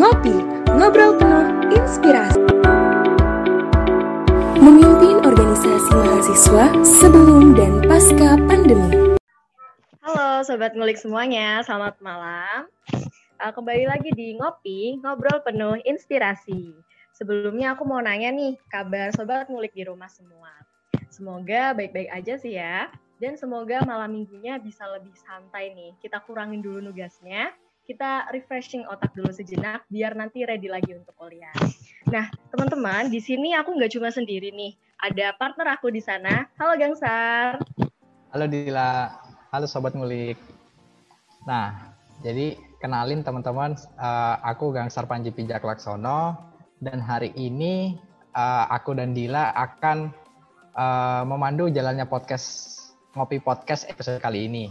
Ngopi, ngobrol penuh inspirasi. Memimpin organisasi mahasiswa sebelum dan pasca pandemi. Halo Sobat Ngulik semuanya, selamat malam. Uh, kembali lagi di Ngopi, ngobrol penuh inspirasi. Sebelumnya aku mau nanya nih, kabar Sobat Ngulik di rumah semua. Semoga baik-baik aja sih ya. Dan semoga malam minggunya bisa lebih santai nih. Kita kurangin dulu nugasnya, kita refreshing otak dulu sejenak biar nanti ready lagi untuk kuliah. Nah, teman-teman, di sini aku nggak cuma sendiri nih. Ada partner aku di sana. Halo Gangsar. Halo Dila. Halo Sobat Ngulik. Nah, jadi kenalin teman-teman, uh, aku Gangsar Panji Pijak Laksono dan hari ini uh, aku dan Dila akan uh, memandu jalannya podcast Ngopi Podcast episode kali ini.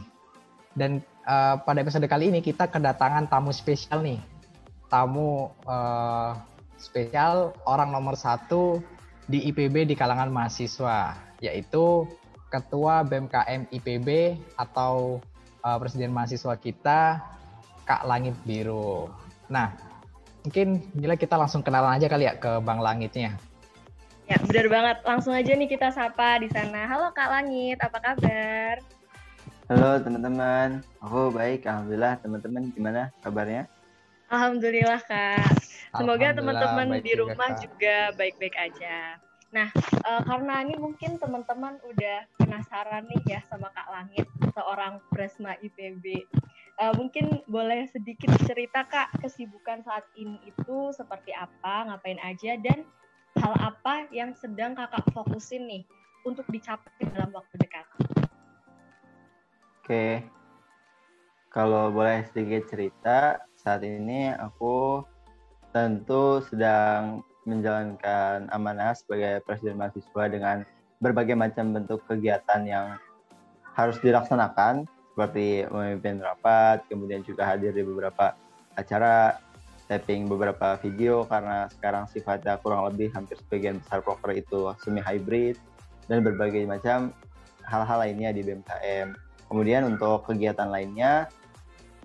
Dan uh, pada episode kali ini kita kedatangan tamu spesial nih. Tamu uh, spesial orang nomor satu di IPB di kalangan mahasiswa, yaitu Ketua BMKM IPB atau uh, Presiden Mahasiswa kita, Kak Langit Biru. Nah, mungkin bila kita langsung kenalan aja kali ya ke Bang Langitnya. Ya, benar banget. Langsung aja nih kita sapa di sana. Halo Kak Langit, apa kabar? Halo teman-teman, aku baik. Alhamdulillah. Teman-teman gimana kabarnya? Alhamdulillah Kak. Semoga teman-teman di rumah juga baik-baik aja. Nah, uh, karena ini mungkin teman-teman udah penasaran nih ya sama Kak Langit, seorang Presma IPB. Uh, mungkin boleh sedikit cerita Kak kesibukan saat ini itu seperti apa, ngapain aja, dan hal apa yang sedang kakak fokusin nih untuk dicapai dalam waktu dekat? Oke, kalau boleh sedikit cerita, saat ini aku tentu sedang menjalankan amanah sebagai presiden mahasiswa dengan berbagai macam bentuk kegiatan yang harus dilaksanakan seperti memimpin rapat, kemudian juga hadir di beberapa acara tapping beberapa video karena sekarang sifatnya kurang lebih hampir sebagian besar proker itu semi hybrid dan berbagai macam hal-hal lainnya di BMKM. Kemudian untuk kegiatan lainnya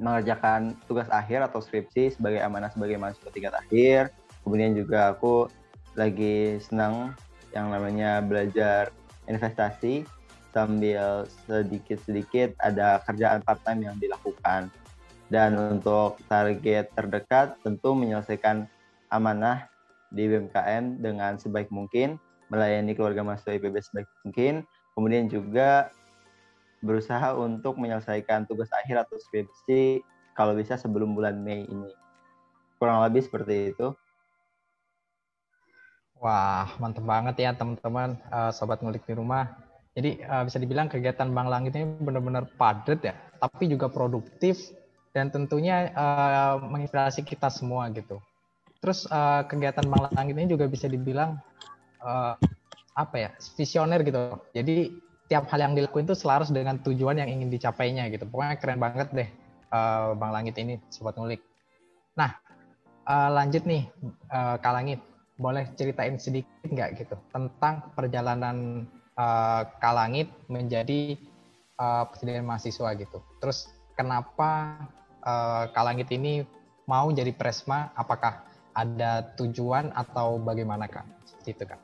mengerjakan tugas akhir atau skripsi sebagai amanah sebagai mahasiswa tingkat akhir. Kemudian juga aku lagi senang yang namanya belajar investasi sambil sedikit-sedikit ada kerjaan part-time yang dilakukan. Dan untuk target terdekat tentu menyelesaikan amanah di BMKM dengan sebaik mungkin, melayani keluarga mahasiswa IPB sebaik mungkin, kemudian juga berusaha untuk menyelesaikan tugas akhir atau skripsi kalau bisa sebelum bulan Mei ini. Kurang lebih seperti itu. Wah, mantep banget ya teman-teman, uh, sobat ngulik di rumah. Jadi uh, bisa dibilang kegiatan Bang Langit ini benar-benar padat ya, tapi juga produktif dan tentunya uh, menginspirasi kita semua gitu. Terus kegiatan Bang Langit ini juga bisa dibilang apa ya visioner gitu. Jadi tiap hal yang dilakuin itu selaras dengan tujuan yang ingin dicapainya gitu. Pokoknya keren banget deh uh, Bang Langit ini sobat ngulik. Nah uh, lanjut nih uh, Kak Langit, boleh ceritain sedikit nggak gitu tentang perjalanan uh, Kak Langit menjadi uh, presiden mahasiswa gitu. Terus kenapa uh, Kalangit ini mau jadi presma, apakah ada tujuan atau bagaimana kak? Seperti itu kak.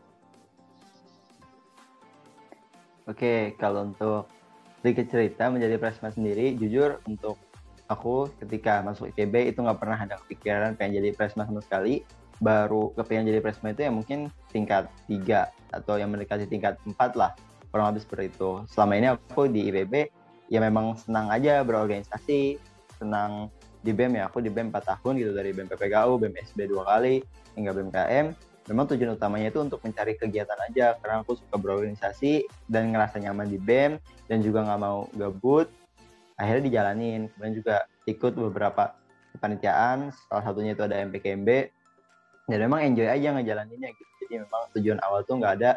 Oke, kalau untuk sedikit cerita menjadi presma sendiri, jujur untuk aku ketika masuk ITB itu nggak pernah ada kepikiran pengen jadi presma sama sekali. Baru kepengen jadi presma itu ya mungkin tingkat 3 atau yang mendekati tingkat 4 lah. Kurang lebih seperti itu. Selama ini aku di IPB ya memang senang aja berorganisasi, senang di BEM ya aku di BEM 4 tahun gitu dari BEM PPKU, BEM SB dua kali hingga BMKM memang tujuan utamanya itu untuk mencari kegiatan aja karena aku suka berorganisasi dan ngerasa nyaman di BEM dan juga nggak mau gabut akhirnya dijalanin. Kemudian juga ikut beberapa kepanitiaan salah satunya itu ada MPKMB dan memang enjoy aja ngejalaninnya gitu. Jadi memang tujuan awal tuh nggak ada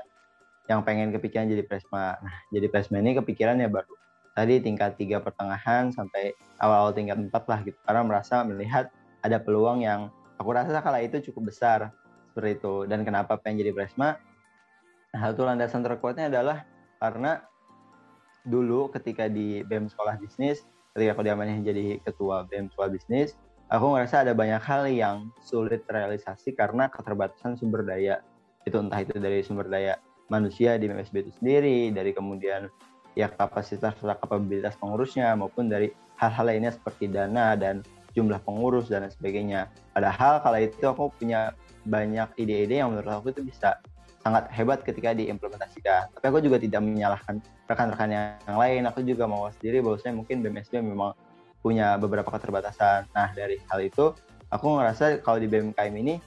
yang pengen kepikiran jadi presma. Nah jadi presma ini kepikiran ya baru tadi tingkat tiga pertengahan sampai awal-awal tingkat empat lah gitu. Karena merasa melihat ada peluang yang aku rasa kala itu cukup besar seperti itu. Dan kenapa pengen jadi presma hal itu landasan terkuatnya adalah karena dulu ketika di BEM sekolah bisnis ketika aku diamannya jadi ketua BEM sekolah bisnis aku ngerasa ada banyak hal yang sulit terrealisasi karena keterbatasan sumber daya. Itu entah itu dari sumber daya manusia di MSB itu sendiri dari kemudian ya kapasitas atau kapabilitas pengurusnya maupun dari hal-hal lainnya seperti dana dan jumlah pengurus dan sebagainya. Padahal kala itu aku punya banyak ide-ide yang menurut aku itu bisa sangat hebat ketika diimplementasikan. Tapi aku juga tidak menyalahkan rekan-rekan yang lain. Aku juga mau sendiri bahwasanya mungkin BMSB memang punya beberapa keterbatasan. Nah, dari hal itu, aku ngerasa kalau di BMKM ini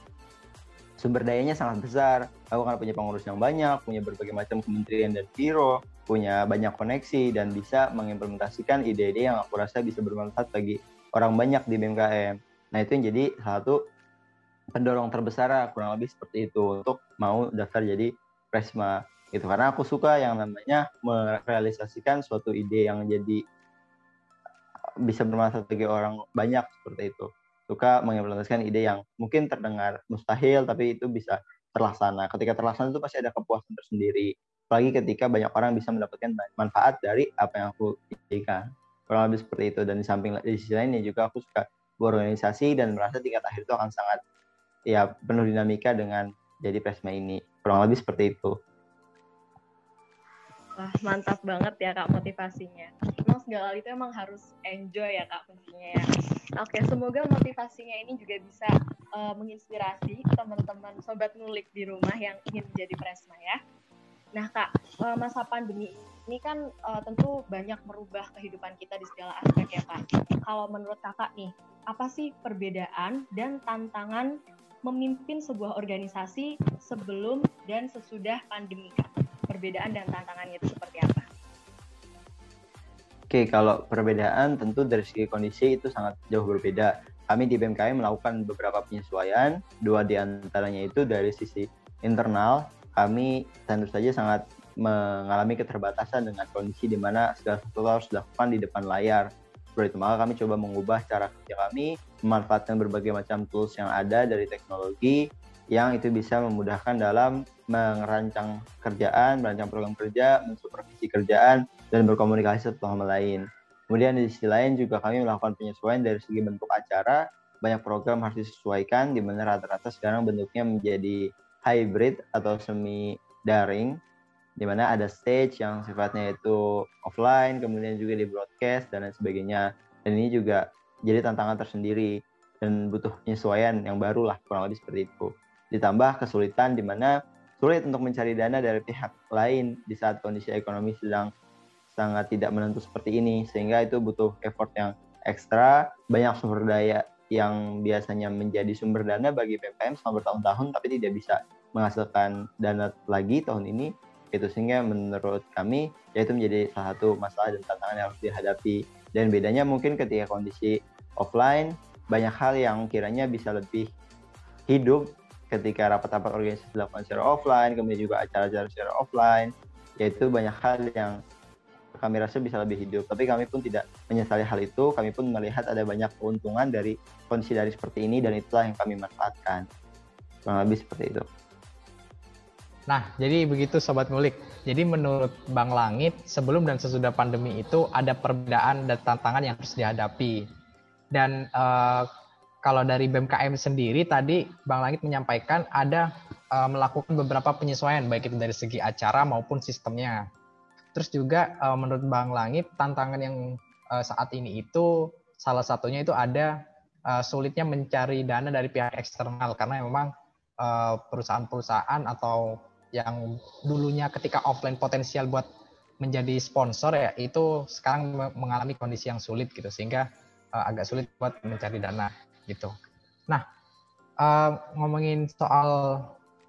sumber dayanya sangat besar. Aku kan punya pengurus yang banyak, punya berbagai macam kementerian dan biro, punya banyak koneksi, dan bisa mengimplementasikan ide-ide yang aku rasa bisa bermanfaat bagi orang banyak di BMKM. Nah, itu yang jadi satu pendorong terbesar kurang lebih seperti itu untuk mau daftar jadi Presma gitu. Karena aku suka yang namanya merealisasikan suatu ide yang jadi bisa bermanfaat bagi orang banyak seperti itu. Suka mengimplementasikan ide yang mungkin terdengar mustahil tapi itu bisa terlaksana. Ketika terlaksana itu pasti ada kepuasan tersendiri. Apalagi ketika banyak orang bisa mendapatkan manfaat dari apa yang aku ideikan kurang lebih seperti itu. Dan di samping di sisi lainnya juga aku suka berorganisasi dan merasa tingkat akhir itu akan sangat ya penuh dinamika dengan jadi Presma ini. Kurang lebih seperti itu. Wah, mantap banget ya Kak motivasinya. Emang segala itu emang harus enjoy ya Kak kuncinya ya. Oke, semoga motivasinya ini juga bisa uh, menginspirasi teman-teman sobat ngulik di rumah yang ingin menjadi Presma ya. Nah Kak, uh, masa pandemi ini kan uh, tentu banyak merubah kehidupan kita di segala aspek ya Kak. Kalau menurut Kakak nih, apa sih perbedaan dan tantangan memimpin sebuah organisasi sebelum dan sesudah pandemi? Perbedaan dan tantangannya itu seperti apa? Oke, kalau perbedaan tentu dari segi kondisi itu sangat jauh berbeda. Kami di BMKM melakukan beberapa penyesuaian, dua di antaranya itu dari sisi internal, kami tentu saja sangat mengalami keterbatasan dengan kondisi di mana segala sesuatu harus dilakukan di depan layar seperti itu. Maka kami coba mengubah cara kerja kami, memanfaatkan berbagai macam tools yang ada dari teknologi yang itu bisa memudahkan dalam merancang kerjaan, merancang program kerja, mensupervisi kerjaan, dan berkomunikasi satu sama lain. Kemudian di sisi lain juga kami melakukan penyesuaian dari segi bentuk acara, banyak program harus disesuaikan di mana rata-rata sekarang bentuknya menjadi hybrid atau semi daring di mana ada stage yang sifatnya itu offline, kemudian juga di broadcast dan lain sebagainya. Dan ini juga jadi tantangan tersendiri dan butuh penyesuaian yang baru lah kurang lebih seperti itu. Ditambah kesulitan di mana sulit untuk mencari dana dari pihak lain di saat kondisi ekonomi sedang sangat tidak menentu seperti ini sehingga itu butuh effort yang ekstra banyak sumber daya yang biasanya menjadi sumber dana bagi PPM selama bertahun-tahun tapi tidak bisa menghasilkan dana lagi tahun ini itu sehingga menurut kami yaitu menjadi salah satu masalah dan tantangan yang harus dihadapi. Dan bedanya mungkin ketika kondisi offline banyak hal yang kiranya bisa lebih hidup ketika rapat-rapat organisasi dilakukan secara offline kemudian juga acara-acara secara offline yaitu banyak hal yang kami rasa bisa lebih hidup. Tapi kami pun tidak menyesali hal itu. Kami pun melihat ada banyak keuntungan dari kondisi dari seperti ini dan itulah yang kami manfaatkan. Kurang lebih seperti itu Nah, jadi begitu Sobat Ngulik. Jadi menurut Bang Langit, sebelum dan sesudah pandemi itu ada perbedaan dan tantangan yang harus dihadapi. Dan uh, kalau dari BMKM sendiri tadi Bang Langit menyampaikan ada uh, melakukan beberapa penyesuaian baik itu dari segi acara maupun sistemnya. Terus juga uh, menurut Bang Langit tantangan yang uh, saat ini itu salah satunya itu ada uh, sulitnya mencari dana dari pihak eksternal karena memang perusahaan-perusahaan atau yang dulunya ketika offline potensial buat menjadi sponsor ya itu sekarang mengalami kondisi yang sulit gitu sehingga uh, agak sulit buat mencari dana gitu. Nah uh, ngomongin soal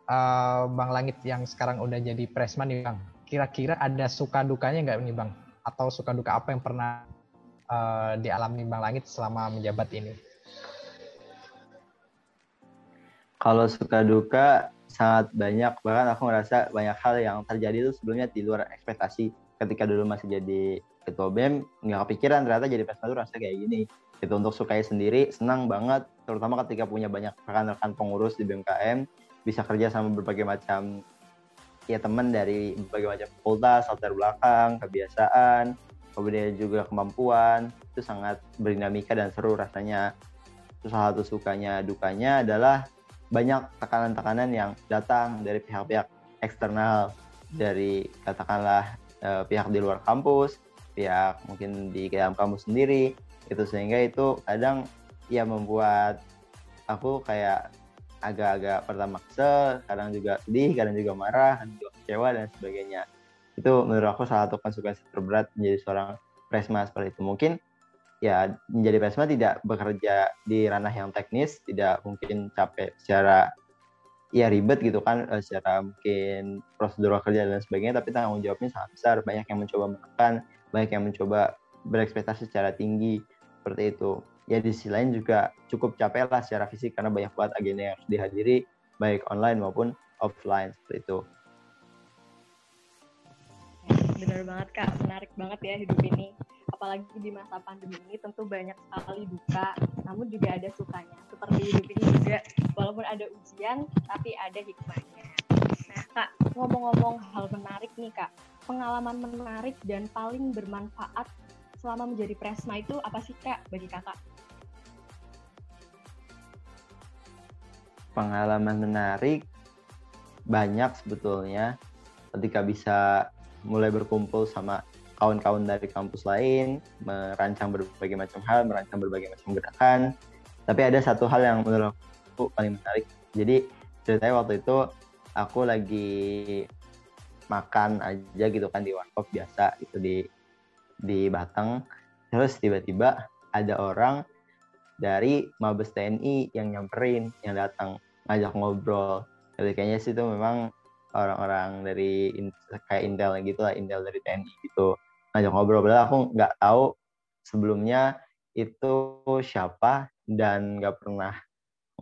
uh, Bang Langit yang sekarang udah jadi presman nih Bang, kira-kira ada suka dukanya nggak nih Bang? Atau suka duka apa yang pernah uh, dialami Bang Langit selama menjabat ini? Kalau suka duka sangat banyak bahkan aku ngerasa banyak hal yang terjadi itu sebelumnya di luar ekspektasi ketika dulu masih jadi ketua BEM nggak kepikiran ternyata jadi presma itu rasanya kayak gini. Itu untuk sukai sendiri senang banget terutama ketika punya banyak rekan-rekan pengurus di BMKM bisa kerja sama berbagai macam ya teman dari berbagai macam fakultas latar belakang kebiasaan kemudian juga kemampuan itu sangat berdinamika dan seru rasanya. Salah satu sukanya dukanya adalah banyak tekanan-tekanan yang datang dari pihak-pihak eksternal dari katakanlah uh, pihak di luar kampus, pihak mungkin di dalam kampus sendiri itu sehingga itu kadang ya membuat aku kayak agak-agak pertama kesel, kadang juga sedih, kadang juga marah, kadang juga kecewa dan sebagainya. Itu menurut aku salah satu konsekuensi terberat menjadi seorang presma seperti itu. Mungkin ya menjadi presma tidak bekerja di ranah yang teknis, tidak mungkin capek secara ya ribet gitu kan eh, secara mungkin prosedur kerja dan sebagainya tapi tanggung jawabnya sangat besar. Banyak yang mencoba menekan banyak yang mencoba berekspektasi secara tinggi seperti itu. Ya di sisi lain juga cukup capek lah secara fisik karena banyak banget agenda yang harus dihadiri baik online maupun offline seperti itu. Benar banget kak. Menarik banget ya hidup ini apalagi di masa pandemi ini tentu banyak sekali duka namun juga ada sukanya. Seperti hidup ini juga walaupun ada ujian tapi ada hikmahnya. Nah kak ngomong-ngomong hal menarik nih kak. Pengalaman menarik dan paling bermanfaat selama menjadi presma itu apa sih kak bagi kakak? Pengalaman menarik? Banyak sebetulnya. Ketika bisa mulai berkumpul sama kawan-kawan dari kampus lain, merancang berbagai macam hal, merancang berbagai macam gerakan. Tapi ada satu hal yang menurut aku paling menarik. Jadi ceritanya waktu itu aku lagi makan aja gitu kan di warkop biasa itu di di Batang. Terus tiba-tiba ada orang dari Mabes TNI yang nyamperin, yang datang ngajak ngobrol. Jadi kayaknya sih itu memang orang-orang dari kayak Intel gitu lah, Intel dari TNI gitu ngajak ngobrol. Padahal aku nggak tahu sebelumnya itu siapa dan nggak pernah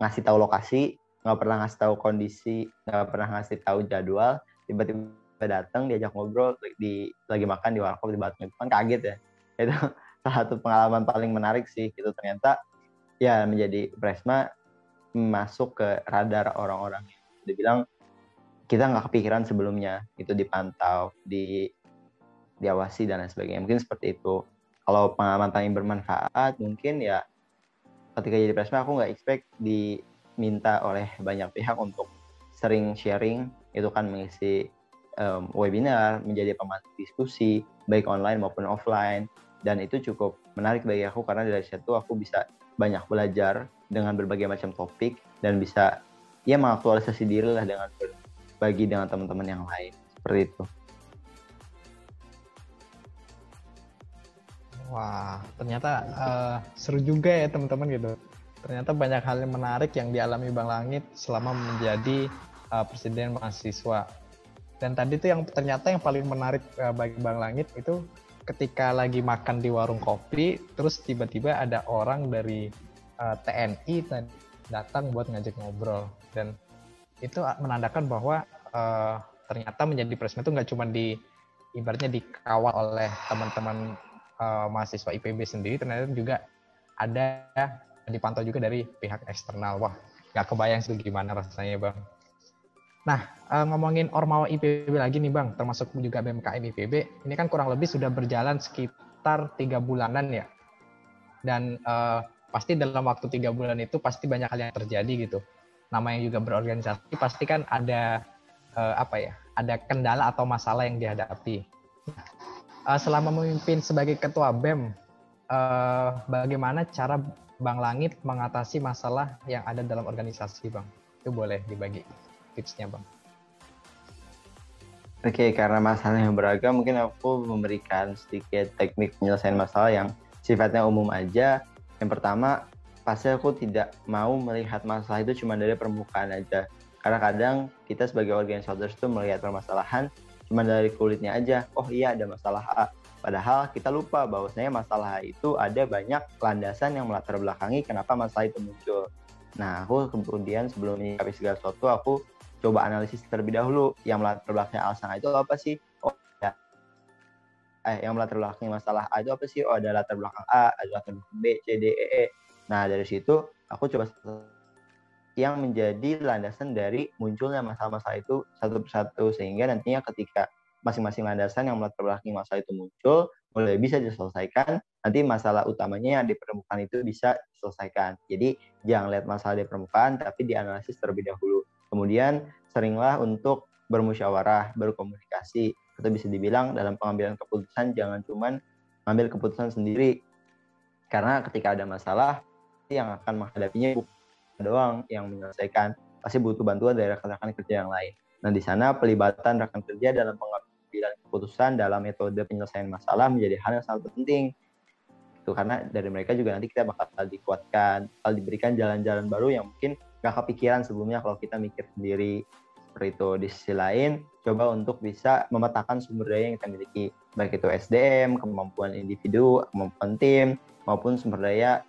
ngasih tahu lokasi, nggak pernah ngasih tahu kondisi, nggak pernah ngasih tahu jadwal. Tiba-tiba datang diajak ngobrol di lagi makan di warkop di Batu itu kan kaget ya. Itu salah satu pengalaman paling menarik sih gitu ternyata ya menjadi Presma masuk ke radar orang-orang. Dibilang kita nggak kepikiran sebelumnya itu dipantau di diawasi dan lain sebagainya. Mungkin seperti itu. Kalau pengalaman paling bermanfaat mungkin ya ketika jadi presma aku nggak expect diminta oleh banyak pihak untuk sering sharing. Itu kan mengisi um, webinar menjadi pemandu diskusi baik online maupun offline. Dan itu cukup menarik bagi aku karena dari situ aku bisa banyak belajar dengan berbagai macam topik dan bisa ya mengaktualisasi diri lah dengan bagi dengan teman-teman yang lain. Seperti itu. Wah, ternyata uh, seru juga ya teman-teman gitu. Ternyata banyak hal yang menarik yang dialami Bang Langit selama menjadi uh, presiden mahasiswa. Dan tadi tuh yang ternyata yang paling menarik uh, bagi Bang Langit itu ketika lagi makan di warung kopi, terus tiba-tiba ada orang dari uh, TNI datang buat ngajak ngobrol dan itu menandakan bahwa uh, ternyata menjadi presiden itu nggak cuma di ibaratnya dikawal oleh teman-teman uh, mahasiswa IPB sendiri, ternyata juga ada dipantau juga dari pihak eksternal. Wah, nggak kebayang sih gimana rasanya, Bang. Nah, uh, ngomongin Ormawa IPB lagi nih, Bang, termasuk juga BMKM IPB, ini kan kurang lebih sudah berjalan sekitar tiga bulanan ya. Dan uh, pasti dalam waktu tiga bulan itu pasti banyak hal yang terjadi gitu namanya juga berorganisasi pasti kan ada uh, apa ya ada kendala atau masalah yang dihadapi uh, selama memimpin sebagai ketua bem uh, bagaimana cara bang langit mengatasi masalah yang ada dalam organisasi bang itu boleh dibagi tipsnya bang Oke, karena masalah yang beragam, mungkin aku memberikan sedikit teknik penyelesaian masalah yang sifatnya umum aja. Yang pertama, pasti aku tidak mau melihat masalah itu cuma dari permukaan aja. Karena kadang kita sebagai organisator itu melihat permasalahan cuma dari kulitnya aja. Oh iya ada masalah A. Padahal kita lupa bahwasanya masalah itu ada banyak landasan yang melatar belakangi kenapa masalah itu muncul. Nah, aku kemudian sebelum menyikapi segala sesuatu, aku coba analisis terlebih dahulu yang melatar belakangnya alasan itu apa sih? Oh ya, eh yang melatar belakang masalah A itu apa sih? Oh ada latar belakang A, ada latar belakang B, C, D, E, E. Nah, dari situ aku coba yang menjadi landasan dari munculnya masalah-masalah itu satu persatu sehingga nantinya ketika masing-masing landasan yang melatar belakangi masalah itu muncul mulai bisa diselesaikan, nanti masalah utamanya yang di permukaan itu bisa diselesaikan. Jadi jangan lihat masalah di permukaan, tapi dianalisis terlebih dahulu. Kemudian seringlah untuk bermusyawarah, berkomunikasi, atau bisa dibilang dalam pengambilan keputusan jangan cuman ambil keputusan sendiri. Karena ketika ada masalah, yang akan menghadapinya bukan doang yang menyelesaikan, pasti butuh bantuan dari rekan-rekan kerja yang lain. Nah, di sana pelibatan rekan kerja dalam pengambilan keputusan dalam metode penyelesaian masalah menjadi hal yang sangat penting. Gitu karena dari mereka juga nanti kita bakal dikuatkan bakal diberikan jalan-jalan baru yang mungkin gak kepikiran sebelumnya kalau kita mikir sendiri. Seperti itu. Di sisi lain coba untuk bisa memetakan sumber daya yang kita miliki. Baik itu SDM kemampuan individu kemampuan tim maupun sumber daya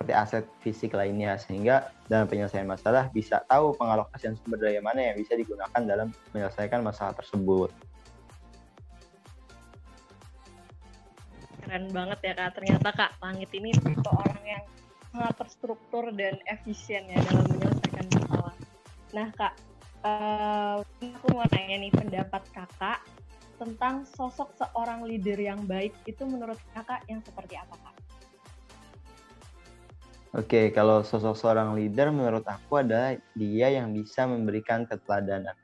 seperti aset fisik lainnya sehingga dalam penyelesaian masalah bisa tahu pengalokasian sumber daya mana yang bisa digunakan dalam menyelesaikan masalah tersebut. keren banget ya kak. Ternyata kak Langit ini tipe orang yang sangat terstruktur dan efisien ya dalam menyelesaikan masalah. Nah kak, uh, aku mau nanya nih pendapat kakak tentang sosok seorang leader yang baik itu menurut kakak yang seperti apa kak? Oke, kalau sosok seorang leader menurut aku adalah dia yang bisa memberikan keteladanan.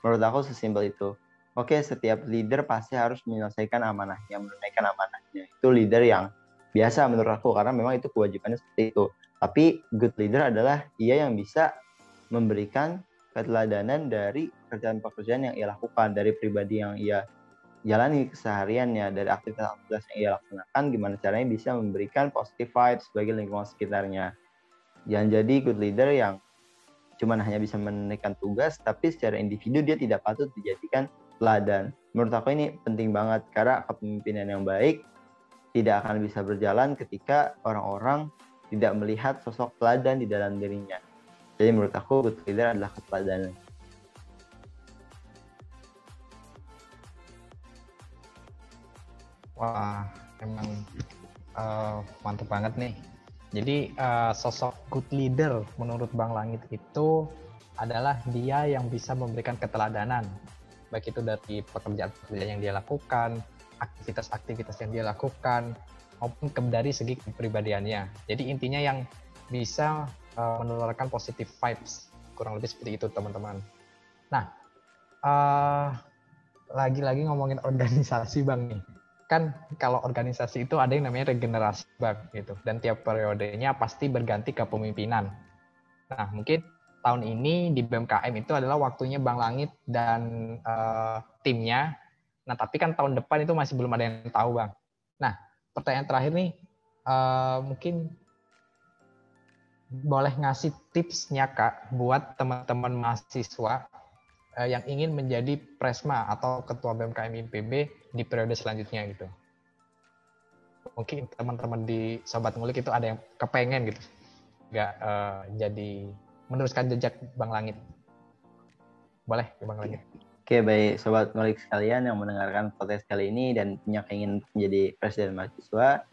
Menurut aku sesimpel itu oke setiap leader pasti harus menyelesaikan amanahnya, menunaikan amanahnya. Itu leader yang biasa menurut aku karena memang itu kewajibannya seperti itu. Tapi good leader adalah ia yang bisa memberikan keteladanan dari pekerjaan-pekerjaan yang ia lakukan, dari pribadi yang ia jalani kesehariannya, dari aktivitas-aktivitas yang ia laksanakan, gimana caranya bisa memberikan positive vibes bagi lingkungan sekitarnya. Jangan jadi good leader yang cuma hanya bisa menunaikan tugas, tapi secara individu dia tidak patut dijadikan teladan. Menurut aku ini penting banget karena kepemimpinan yang baik tidak akan bisa berjalan ketika orang-orang tidak melihat sosok teladan di dalam dirinya. Jadi menurut aku good leader adalah keteladanan. Wah, emang uh, mantep banget nih. Jadi uh, sosok good leader menurut Bang Langit itu adalah dia yang bisa memberikan keteladanan baik itu dari pekerjaan-pekerjaan yang dia lakukan, aktivitas-aktivitas yang dia lakukan, maupun dari segi kepribadiannya. Jadi intinya yang bisa uh, menularkan positive vibes, kurang lebih seperti itu teman-teman. Nah, uh, lagi-lagi ngomongin organisasi bang nih, kan kalau organisasi itu ada yang namanya regenerasi bang gitu, dan tiap periodenya pasti berganti kepemimpinan. Nah, mungkin tahun ini di BMKM itu adalah waktunya Bang Langit dan uh, timnya. Nah, tapi kan tahun depan itu masih belum ada yang tahu, Bang. Nah, pertanyaan terakhir nih, uh, mungkin boleh ngasih tipsnya, Kak, buat teman-teman mahasiswa uh, yang ingin menjadi presma atau ketua BMKM IPB di periode selanjutnya gitu. Mungkin teman-teman di Sobat Ngulik itu ada yang kepengen gitu, nggak uh, jadi meneruskan jejak Bang Langit. Boleh, Bang Langit. Oke, baik sobat ngolik sekalian yang mendengarkan podcast kali ini dan punya keinginan menjadi presiden mahasiswa,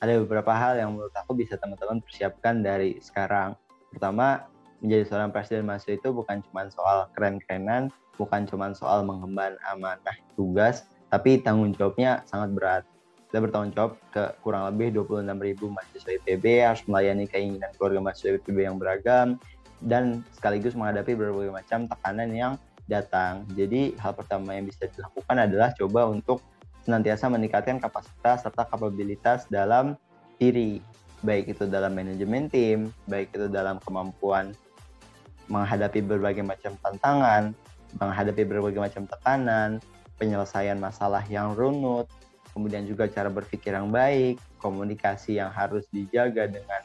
ada beberapa hal yang menurut aku bisa teman-teman persiapkan dari sekarang. Pertama, menjadi seorang presiden mahasiswa itu bukan cuma soal keren-kerenan, bukan cuma soal mengemban amanah tugas, tapi tanggung jawabnya sangat berat kita bertanggung jawab ke kurang lebih 26 ribu mahasiswa IPB harus melayani keinginan keluarga mahasiswa IPB yang beragam dan sekaligus menghadapi berbagai macam tekanan yang datang. Jadi hal pertama yang bisa dilakukan adalah coba untuk senantiasa meningkatkan kapasitas serta kapabilitas dalam diri, baik itu dalam manajemen tim, baik itu dalam kemampuan menghadapi berbagai macam tantangan, menghadapi berbagai macam tekanan, penyelesaian masalah yang runut, kemudian juga cara berpikir yang baik, komunikasi yang harus dijaga dengan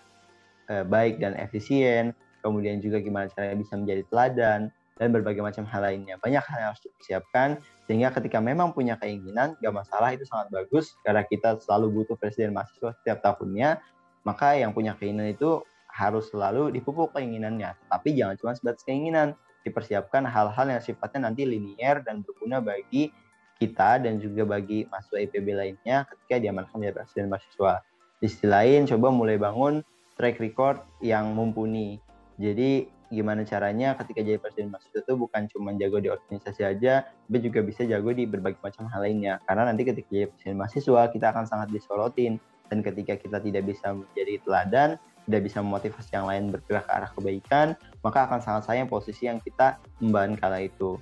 uh, baik dan efisien, kemudian juga gimana caranya bisa menjadi teladan, dan berbagai macam hal lainnya. Banyak hal yang harus dipersiapkan, sehingga ketika memang punya keinginan, gak masalah, itu sangat bagus, karena kita selalu butuh presiden mahasiswa setiap tahunnya, maka yang punya keinginan itu harus selalu dipupuk keinginannya. Tapi jangan cuma sebatas keinginan, dipersiapkan hal-hal yang sifatnya nanti linier dan berguna bagi kita dan juga bagi mahasiswa IPB lainnya ketika diamankan menjadi presiden mahasiswa. Di sisi lain, coba mulai bangun track record yang mumpuni. Jadi gimana caranya ketika jadi presiden mahasiswa itu bukan cuma jago di organisasi aja, tapi juga bisa jago di berbagai macam hal lainnya. Karena nanti ketika jadi presiden mahasiswa, kita akan sangat disorotin. Dan ketika kita tidak bisa menjadi teladan, tidak bisa memotivasi yang lain bergerak ke arah kebaikan, maka akan sangat sayang posisi yang kita membangun kala itu.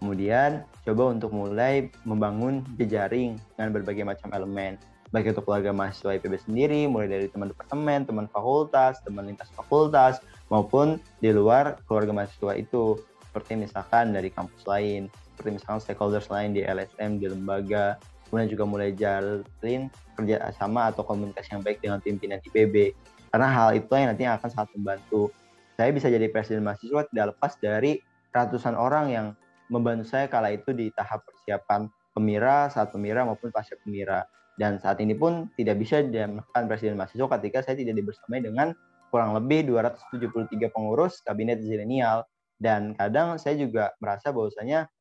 Kemudian, coba untuk mulai membangun jejaring dengan berbagai macam elemen baik itu keluarga mahasiswa IPB sendiri, mulai dari teman departemen, teman fakultas, teman lintas fakultas, maupun di luar keluarga mahasiswa itu, seperti misalkan dari kampus lain, seperti misalkan stakeholders lain di LSM, di lembaga, kemudian juga mulai jalin kerjasama atau komunikasi yang baik dengan pimpinan IPB. Karena hal itu yang nanti akan sangat membantu. Saya bisa jadi presiden mahasiswa tidak lepas dari ratusan orang yang membantu saya kala itu di tahap persiapan pemira, saat pemira maupun pasca pemira dan saat ini pun tidak bisa dimakan presiden mahasiswa ketika saya tidak dibersamai dengan kurang lebih 273 pengurus kabinet zilenial. Dan kadang saya juga merasa bahwasanya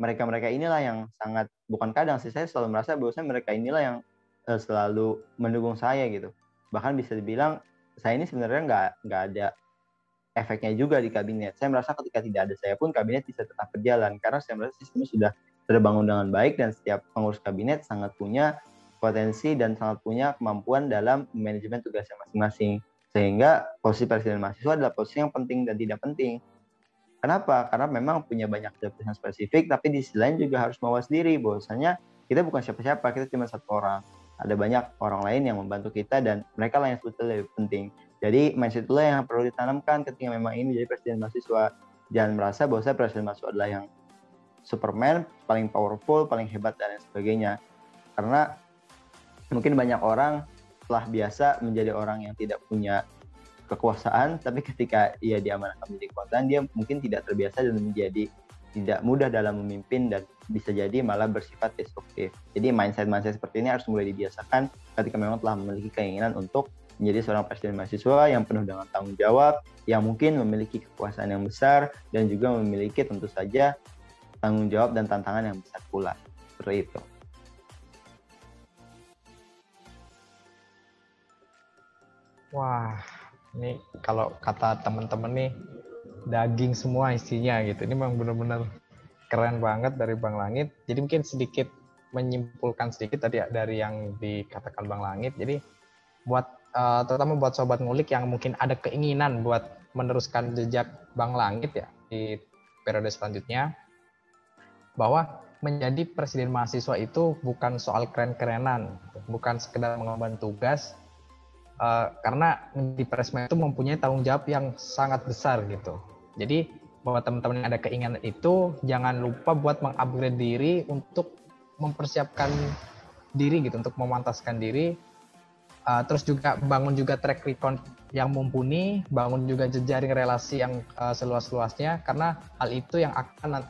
mereka-mereka inilah yang sangat, bukan kadang sih, saya selalu merasa bahwasanya mereka inilah yang uh, selalu mendukung saya gitu. Bahkan bisa dibilang saya ini sebenarnya nggak nggak ada efeknya juga di kabinet. Saya merasa ketika tidak ada saya pun kabinet bisa tetap berjalan karena saya merasa sistemnya sudah terbangun dengan baik dan setiap pengurus kabinet sangat punya potensi dan sangat punya kemampuan dalam manajemen tugasnya masing-masing. Sehingga posisi presiden mahasiswa adalah posisi yang penting dan tidak penting. Kenapa? Karena memang punya banyak jabatan spesifik, tapi di sisi lain juga harus mawas diri bahwasanya kita bukan siapa-siapa, kita cuma satu orang. Ada banyak orang lain yang membantu kita dan mereka lah yang sebetulnya lebih penting. Jadi mindset itulah yang perlu ditanamkan ketika memang ini menjadi presiden mahasiswa. Jangan merasa bahwa saya presiden mahasiswa adalah yang Superman, paling powerful, paling hebat dan lain sebagainya. Karena mungkin banyak orang telah biasa menjadi orang yang tidak punya kekuasaan, tapi ketika ia diamanahkan menjadi kekuasaan, dia mungkin tidak terbiasa dan menjadi tidak mudah dalam memimpin dan bisa jadi malah bersifat destruktif. Jadi mindset-mindset seperti ini harus mulai dibiasakan ketika memang telah memiliki keinginan untuk menjadi seorang presiden mahasiswa yang penuh dengan tanggung jawab, yang mungkin memiliki kekuasaan yang besar dan juga memiliki tentu saja tanggung jawab dan tantangan yang besar pula. Seperti itu. Wah, ini kalau kata teman-teman nih daging semua isinya gitu. Ini memang benar-benar keren banget dari Bang Langit. Jadi mungkin sedikit menyimpulkan sedikit tadi dari yang dikatakan Bang Langit. Jadi buat uh, terutama buat sobat ngulik yang mungkin ada keinginan buat meneruskan jejak Bang Langit ya di periode selanjutnya bahwa menjadi presiden mahasiswa itu bukan soal keren-kerenan, bukan sekedar mengemban tugas, uh, karena di Presma itu mempunyai tanggung jawab yang sangat besar gitu. Jadi bahwa teman-teman yang ada keinginan itu jangan lupa buat mengupgrade diri untuk mempersiapkan diri gitu untuk memantaskan diri uh, terus juga bangun juga track record yang mumpuni bangun juga jejaring relasi yang uh, seluas-luasnya karena hal itu yang akan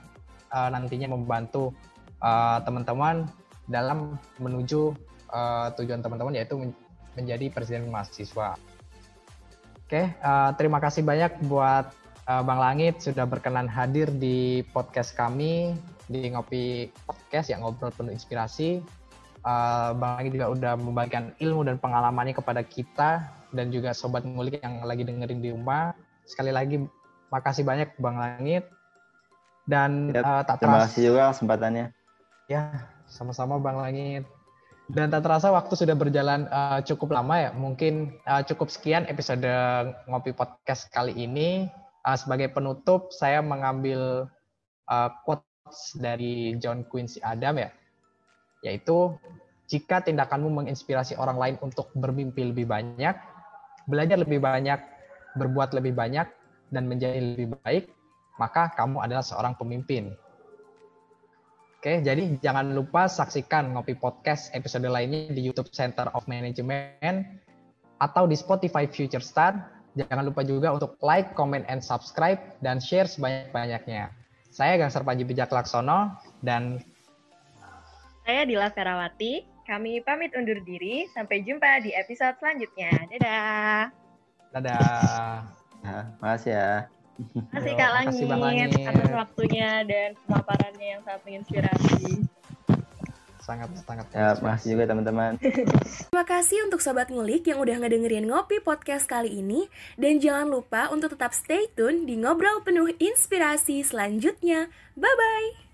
uh, nantinya membantu teman-teman uh, dalam menuju uh, tujuan teman-teman yaitu menjadi presiden mahasiswa. Oke, uh, terima kasih banyak buat uh, Bang Langit sudah berkenan hadir di podcast kami di Ngopi Podcast yang ngobrol penuh inspirasi. Uh, Bang Langit juga udah membagikan ilmu dan pengalamannya kepada kita dan juga sobat ngulik yang lagi dengerin di rumah. Sekali lagi makasih banyak Bang Langit. Dan ya, uh, tak terima kasih juga kesempatannya. Ya, sama-sama Bang Langit. Dan tak terasa waktu sudah berjalan uh, cukup lama ya. Mungkin uh, cukup sekian episode Ngopi Podcast kali ini. Uh, sebagai penutup, saya mengambil uh, quotes dari John Quincy Adam ya. Yaitu, jika tindakanmu menginspirasi orang lain untuk bermimpi lebih banyak, belajar lebih banyak, berbuat lebih banyak, dan menjadi lebih baik, maka kamu adalah seorang pemimpin. Oke, jadi jangan lupa saksikan Ngopi Podcast episode lainnya di YouTube Center of Management atau di Spotify Future Star. Jangan lupa juga untuk like, comment, and subscribe, dan share sebanyak-banyaknya. Saya Gangsar Panji Bijak Laksono, dan saya Dila Ferawati. Kami pamit undur diri. Sampai jumpa di episode selanjutnya. Dadah. Dadah. Nah, makasih ya. Terima kasih Kak Langit, atas waktunya dan pemaparannya yang sangat menginspirasi. Sangat sangat. Ya, makasih juga teman-teman. Terima kasih untuk Sobat Ngulik yang udah ngedengerin Ngopi Podcast kali ini. Dan jangan lupa untuk tetap stay tune di Ngobrol Penuh Inspirasi selanjutnya. Bye-bye!